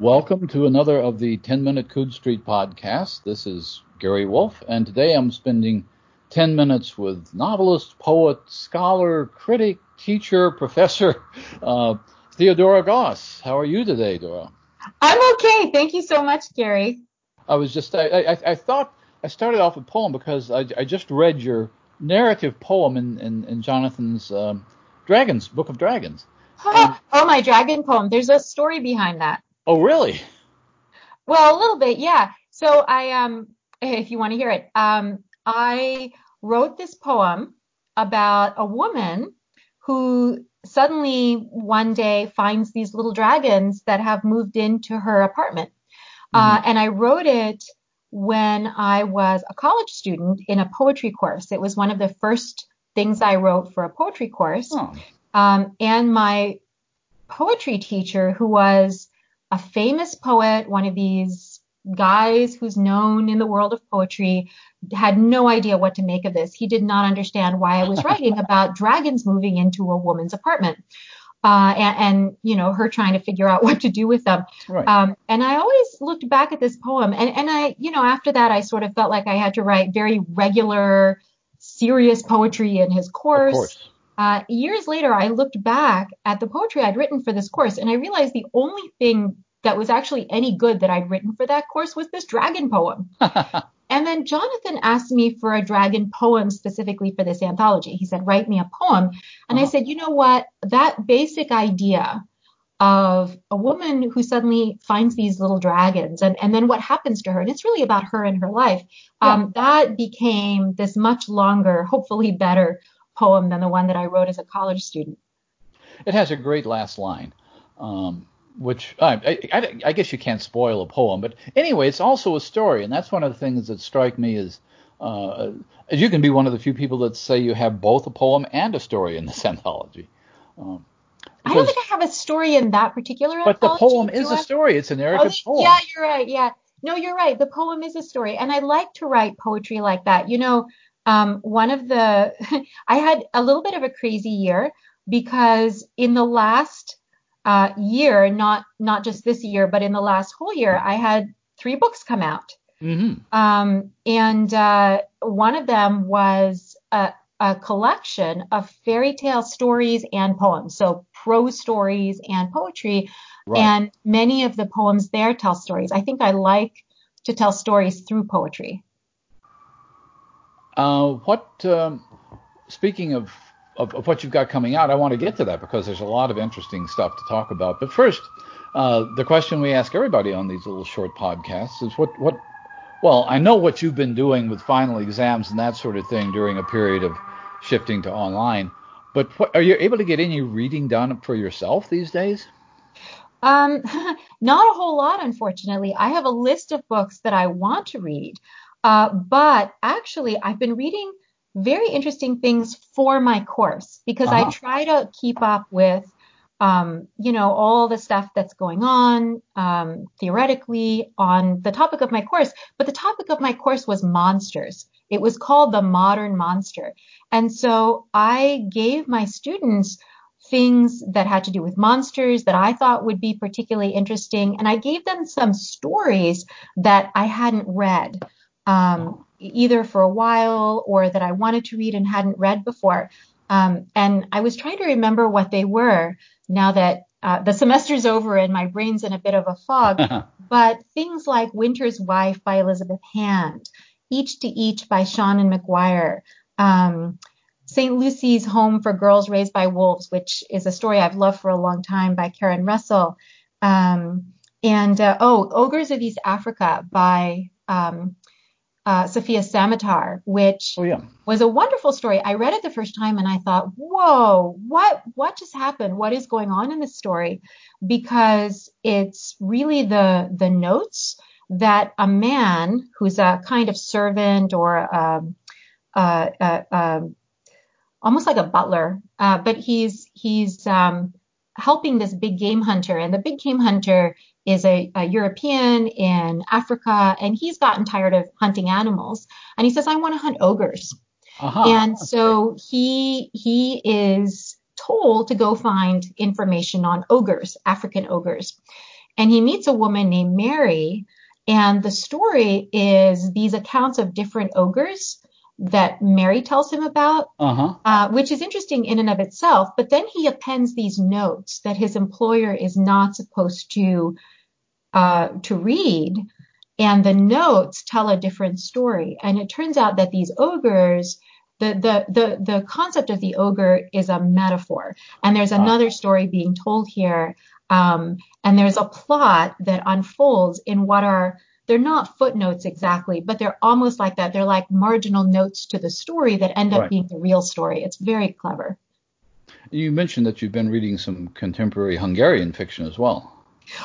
Welcome to another of the 10 Minute Coode Street podcasts. This is Gary Wolfe, and today I'm spending 10 minutes with novelist, poet, scholar, critic, teacher, professor, uh, Theodora Goss. How are you today, Dora? I'm okay. Thank you so much, Gary. I was just, I, I, I thought, I started off a poem because I, I just read your narrative poem in, in, in Jonathan's um, Dragons, Book of Dragons. oh, my dragon poem. There's a story behind that. Oh, really? Well, a little bit, yeah. So I um if you want to hear it, um I wrote this poem about a woman who suddenly one day finds these little dragons that have moved into her apartment. Uh, mm-hmm. Uh, and I wrote it when I was a college student in a poetry course. It was one of the first things I wrote for a poetry course. Oh. Um, and my poetry teacher, who was a famous poet, one of these guys who's known in the world of poetry, had no idea what to make of this. He did not understand why I was writing about dragons moving into a woman's apartment. Uh, and, and, you know, her trying to figure out what to do with them. Right. Um, and I always looked back at this poem and, and I, you know, after that, I sort of felt like I had to write very regular, serious poetry in his course. Uh, years later, I looked back at the poetry I'd written for this course, and I realized the only thing that was actually any good that I'd written for that course was this dragon poem. and then Jonathan asked me for a dragon poem specifically for this anthology. He said, write me a poem. And uh-huh. I said, you know what? That basic idea of a woman who suddenly finds these little dragons and, and then what happens to her, and it's really about her and her life, yeah. um, that became this much longer, hopefully better poem than the one that I wrote as a college student. It has a great last line, um, which I, I, I, guess you can't spoil a poem, but anyway, it's also a story, and that's one of the things that strike me as uh, you can be one of the few people that say you have both a poem and a story in this anthology. Um, because, I don't think I have a story in that particular but anthology. But the poem is a story. It's a narrative oh, poem. Yeah, you're right. Yeah. No, you're right. The poem is a story, and I like to write poetry like that. You know, um, one of the, I had a little bit of a crazy year because in the last uh, year, not not just this year, but in the last whole year, I had three books come out. Mm-hmm. Um, and uh, one of them was a, a, collection of fairy tale stories and poems, so prose stories and poetry. Right. And many of the poems there tell stories. I think I like to tell stories through poetry. Uh, what, um, speaking of, of, of, what you've got coming out, I want to get to that because there's a lot of interesting stuff to talk about. But first, uh, the question we ask everybody on these little short podcasts is what, what, well, I know what you've been doing with final exams and that sort of thing during a period of shifting to online. But what, are you able to get any reading done for yourself these days? Um, not a whole lot, unfortunately. I have a list of books that I want to read. Uh, but actually, I've been reading very interesting things for my course because uh-huh. I try to keep up with, um, you know, all the stuff that's going on um, theoretically on the topic of my course. But the topic of my course was monsters. It was called the modern monster. And so I gave my students things that had to do with monsters that I thought would be particularly interesting. And I gave them some stories that I hadn't read um, either for a while or that I wanted to read and hadn't read before. Um, and I was trying to remember what they were now that uh, the semester's over and my brain's in a bit of a fog. but things like Winter's Wife by Elizabeth Hand, Each to Each by Seanan McGuire, um, St. Lucy's Home for Girls Raised by Wolves, which is a story I've loved for a long time by Karen Russell. Um, and uh, oh, Ogres of East Africa by um, uh, Sofia Samatar, which oh, yeah. was a wonderful story. I read it the first time and I thought, whoa, what what just happened? What is going on in this story? Because it's really the the notes that a man who's a kind of servant or um, uh, uh, um, almost like a butler, uh, but he's he's um, helping this big game hunter, and the big game hunter is a, a, European in Africa, and he's gotten tired of hunting animals, and he says, "I want to hunt ogres." Uh-huh. And so he he is told to go find information on ogres, African ogres. and he meets a woman named Mary. And the story is these accounts of different ogres that Mary tells him about, Uh-huh. uh, which is interesting in and of itself. But then he appends these notes that his employer is not supposed to uh, to read, and the notes tell a different story. And it turns out that these ogres, the the the the concept of the ogre is a metaphor, and there's another story being told here, um, and there's a plot that unfolds in what are they're not footnotes exactly, but they're almost like that. They're like marginal notes to the story that end up Right. being the real story. It's very clever. You mentioned that you've been reading some contemporary Hungarian fiction as well.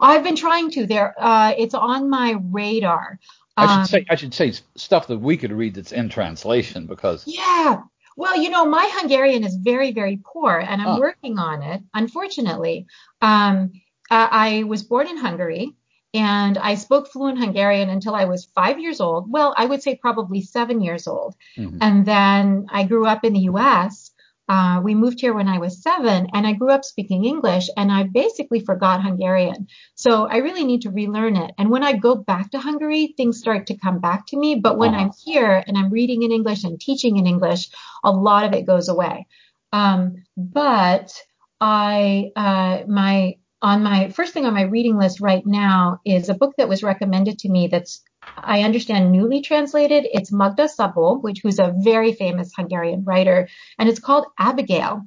I've been trying to. There, uh, it's on my radar. I Um, should say I should say stuff that we could read that's in translation because Yeah. Well, you know, my Hungarian is very, very poor, and I'm Ah. working on it. Unfortunately, um, I, I was born in Hungary, and I spoke fluent Hungarian until I was five years old. Well, I would say probably seven years old, Mhm. and then I grew up in the U.S. Uh, we moved here when I was seven, and I grew up speaking English, and I basically forgot Hungarian. So I really need to relearn it. And when I go back to Hungary, things start to come back to me. But when Uh-huh. I'm here and I'm reading in English and teaching in English, a lot of it goes away. Um, but I, uh, my, on my first thing on my reading list right now is a book that was recommended to me that's I understand newly translated. It's Magda Szabó, which who's a very famous Hungarian writer, and it's called Abigail.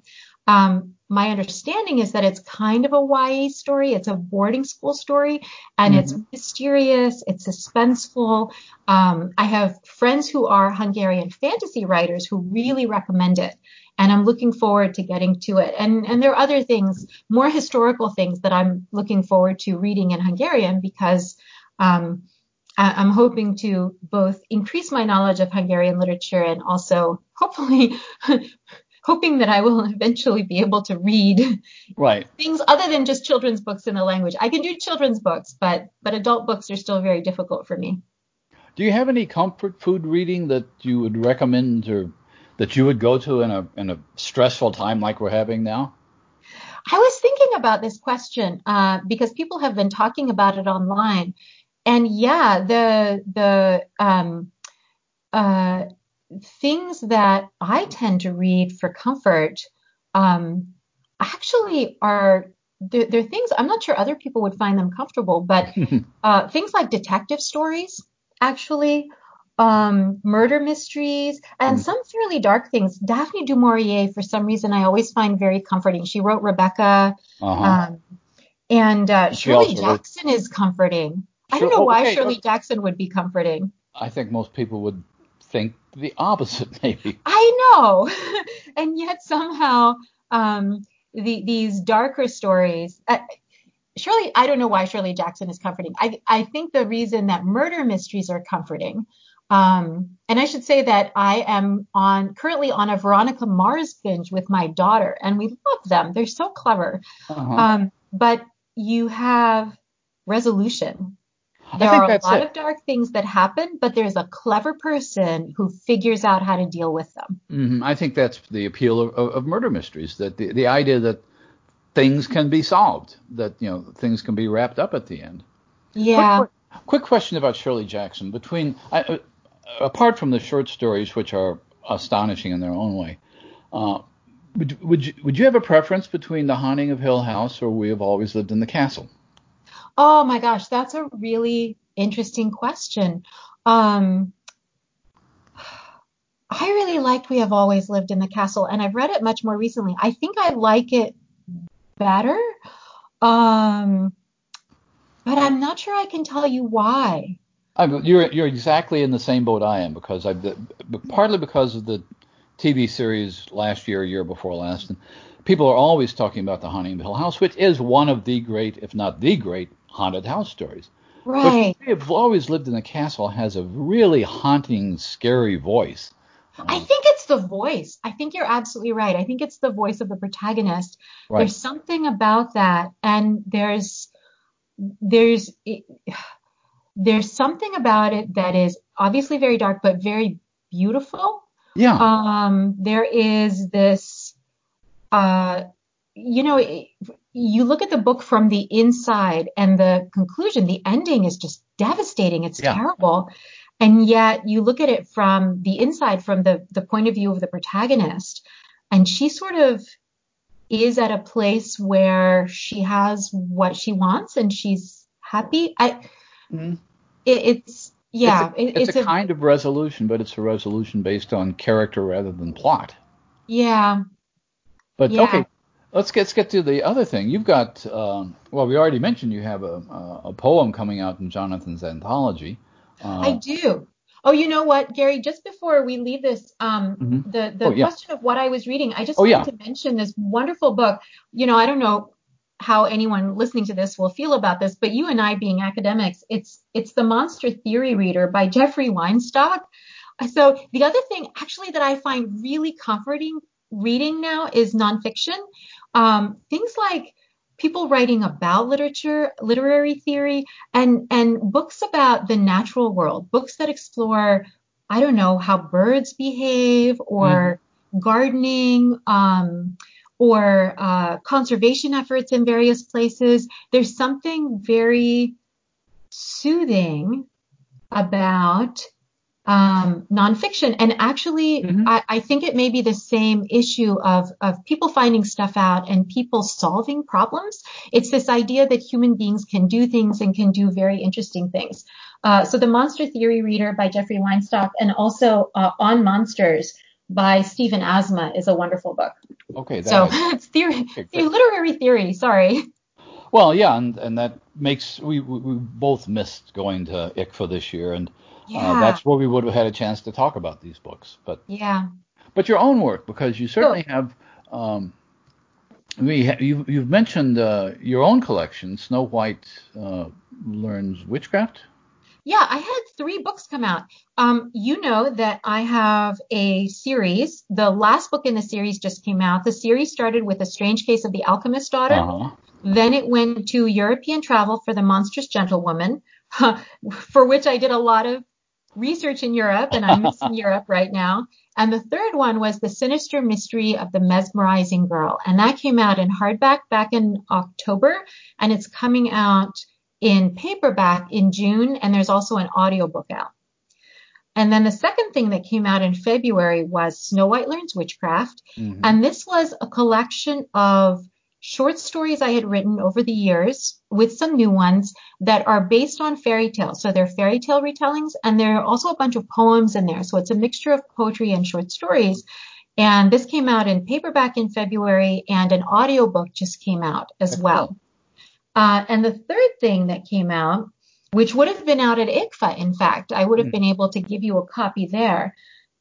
Um, my understanding is that it's kind of a YA story. It's a boarding school story, and it's mysterious. It's suspenseful. Um, I have friends who are Hungarian fantasy writers who really recommend it, and I'm looking forward to getting to it. And and there are other things, more historical things that I'm looking forward to reading in Hungarian because. Um, I- I'm hoping to both increase my knowledge of Hungarian literature and also hopefully hoping that I will eventually be able to read right. things other than just children's books in the language. I can do children's books, but but adult books are still very difficult for me. Do you have any comfort food reading that you would recommend or that you would go to in a in a stressful time like we're having now? I was thinking about this question uh, because people have been talking about it online, and yeah, the the um, uh, things that I tend to read for comfort um, actually are they're, they're things I'm not sure other people would find them comfortable, but uh, things like detective stories, actually, um, murder mysteries, and Mm. some fairly dark things. Daphne du Maurier, for some reason, I always find very comforting. She wrote Rebecca, Uh-huh. um, and uh, Shirley also wrote- Jackson is comforting. I don't know oh, why okay, Shirley okay. Jackson would be comforting. I think most people would think the opposite, maybe. I know, and yet somehow um, the, these darker stories. Uh, Shirley, I don't know why Shirley Jackson is comforting. I, I think the reason that murder mysteries are comforting, um, and I should say that I am on currently on a Veronica Mars binge with my daughter, and we love them. They're so clever. Uh-huh. Um, but you have resolution. I There are a lot it. of dark things that happen, but there's a clever person who figures out how to deal with them. hmm I think that's the appeal of, of, of murder mysteries. That the, the idea that things can be solved, that you know things can be wrapped up at the end. Yeah. Quick, quick question about Shirley Jackson. Between I, uh, apart from the short stories, which are astonishing in their own way, uh, would would you, would you have a preference between The Haunting of Hill House or We Have Always Lived in the Castle? Oh my gosh, that's a really interesting question. Um, I really liked We Have Always Lived in the Castle, and I've read it much more recently. I think I like it better, um, but I'm not sure I can tell you why. Oh, I, you're you're exactly in the same boat I am because I partly because of the TV series last year, year before last, and people are always talking about the Haunting Hill House, which is one of the great, if not the great, haunted house stories. Right. But have always lived in a castle has a really haunting, scary voice. I um, think it's the voice. I think you're absolutely right. I think it's the voice of the protagonist. Right. There's something about that, and there's there's there's something about it that is obviously very dark, but very beautiful. Yeah. Um, there is this, uh, you know, it- you look at the book from the inside and the conclusion, the ending is just devastating. It's Yeah. terrible. And yet you look at it from the inside, from the, the point of view of the protagonist, and she sort of is at a place where she has what she wants and she's happy. I, Mhm. It, it's, yeah, it's a, it- it's a kind of resolution, but it's a resolution based on character rather than plot. yeah, But Yeah. okay, let's get let's get to the other thing. You've got um, well, we already mentioned you have a a, a poem coming out in Jonathan's anthology. Uh, I do. Oh, you know what, Gary? Just before we leave this, um, Mhm. the the Oh, yeah. question of what I was reading, I just Oh, wanted yeah. to mention this wonderful book. You know, I don't know how anyone listening to this will feel about this, but you and I, being academics, it's it's the Monster Theory Reader by Jeffrey Weinstock. So the other thing, actually, that I find really comforting reading now is nonfiction. Um, things like people writing about literature, literary theory, and and books about the natural world, books that explore, I don't know, how birds behave or gardening, um, or uh, conservation efforts in various places. There's something very soothing about um, nonfiction. And actually, Mhm. I, I think it may be the same issue of, of people finding stuff out and people solving problems. It's this idea that human beings can do things and can do very interesting things. Uh, so the Monster Theory Reader by Jeffrey Weinstock and also uh, On Monsters by Stephen Asma is a wonderful book. Okay, that So it's theory, literary theory. Sorry. well, yeah, and and that makes we we, both missed going to ICFA this year, and Yeah. uh, that's where we would have had a chance to talk about these books. But yeah. but your own work because you certainly have. Um, we ha- you, you've mentioned uh, your own collection, Snow White uh, Learns Witchcraft. Yeah, I had three books come out. Um, you know that I have a series. The last book in the series just came out. The series started with A Strange Case of the Alchemist's Daughter. Uh-huh. Then it went to European Travel for the Monstrous Gentlewoman, for which I did a lot of research in Europe, and I'm missing Europe right now. And the third one was The Sinister Mystery of the Mesmerizing Girl. And that came out in hardback back in October, and it's coming out in paperback in June, and there's also an audiobook out. And then the second thing that came out in February was Snow White Learns Witchcraft. Mhm. And this was a collection of short stories I had written over the years with some new ones that are based on fairy tales. So they're fairy tale retellings and there are also a bunch of poems in there. So it's a mixture of poetry and short stories. And this came out in paperback in February and an audiobook just came out as well. Uh, and the third thing that came out, which would have been out at ICFA, in fact, I would have Hmm. been able to give you a copy there,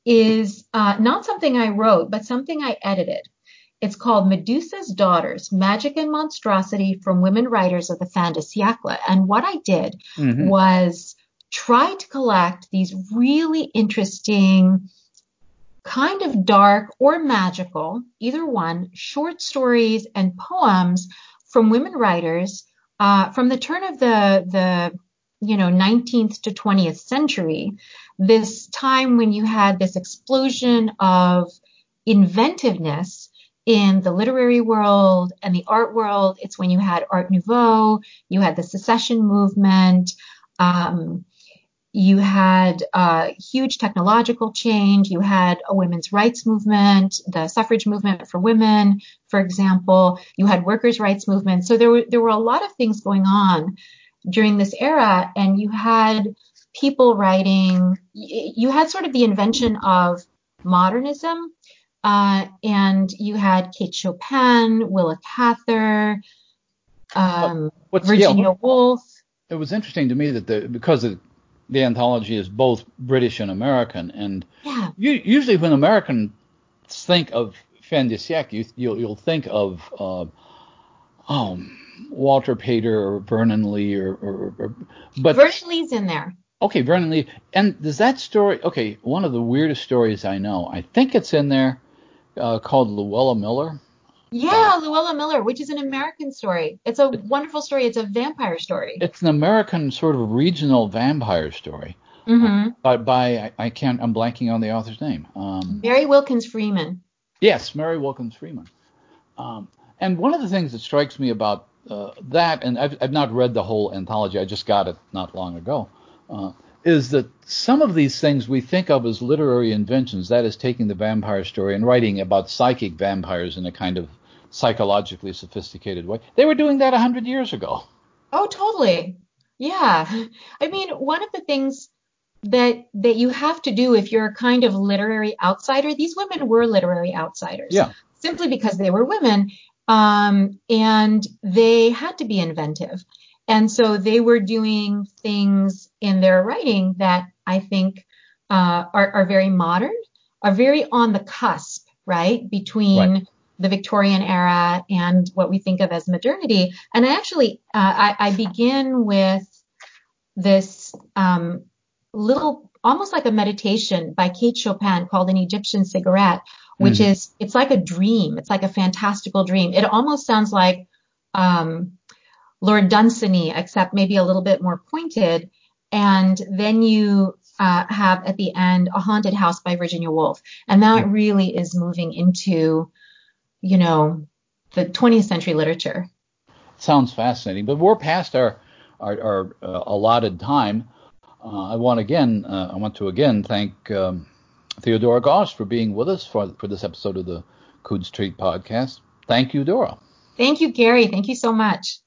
is uh, not something I wrote, but something I edited. It's called Medusa's Daughters, Magic and Monstrosity from Women Writers of the Fin de Siècle. And what I did Mhm. was try to collect these really interesting, kind of dark or magical, either one, short stories and poems from women writers uh, from the turn of the the you know 19th to 20th century. This time when you had this explosion of inventiveness in the literary world and the art world. It's when you had Art Nouveau, you had the secession movement, um, you had uh, huge technological change, you had a women's rights movement, the suffrage movement for women, for example, you had workers' rights movement. So there were there were a lot of things going on during this era, and you had people writing. You had sort of the invention of modernism, uh, and you had Kate Chopin, Willa Cather, um, Virginia yeah, Woolf. it was interesting to me that the because the, the anthology is both British and American, and Yeah, you, usually when Americans think of fin de siècle, you, you'll you'll think of uh, oh Walter Pater or Vernon Lee or, or, or but Vernon Lee's in there. okay Vernon Lee. And does that story okay one of the weirdest stories I know. I think it's in there uh, called Luella Miller Yeah, Luella Miller, which is an American story. It's a wonderful story. It's a vampire story. it's an American sort of regional vampire story hmm by by I, I can't I'm blanking on the author's name um, Mary Wilkins Freeman. Yes, Mary Wilkins Freeman. Um, And one of the things that strikes me about uh, that, and I've, I've, not read the whole anthology, I just got it not long ago, uh, is that some of these things we think of as literary inventions, that is, taking the vampire story and writing about psychic vampires in a kind of psychologically sophisticated way, they were doing that 100 years ago. Oh, totally. Yeah. I mean, one of the things that that you have to do if you're a kind of literary outsider, these women were literary outsiders. Yeah. Simply because they were women um, and they had to be inventive. And so they were doing things in their writing that I think uh, are, are, very modern, are very on the cusp, right, between right. The Victorian era and what we think of as modernity. And I actually, uh, I, I, begin with this um, little, almost like a meditation by Kate Chopin called An Egyptian Cigarette, which mm-hmm. is it's like a dream. It's like a fantastical dream. It almost sounds like um, Lord Dunsany, except maybe a little bit more pointed. And then you uh, have at the end a haunted house by Virginia Woolf, and that mm-hmm. really is moving into, you know, the 20th century literature. Sounds fascinating, but we're past our our, our uh, allotted time. Uh, I want again, uh, I want to again thank. Um, Theodora Goss for being with us for, for this episode of the Coode Street podcast. Thank you, Dora. Thank you, Gary. Thank you so much.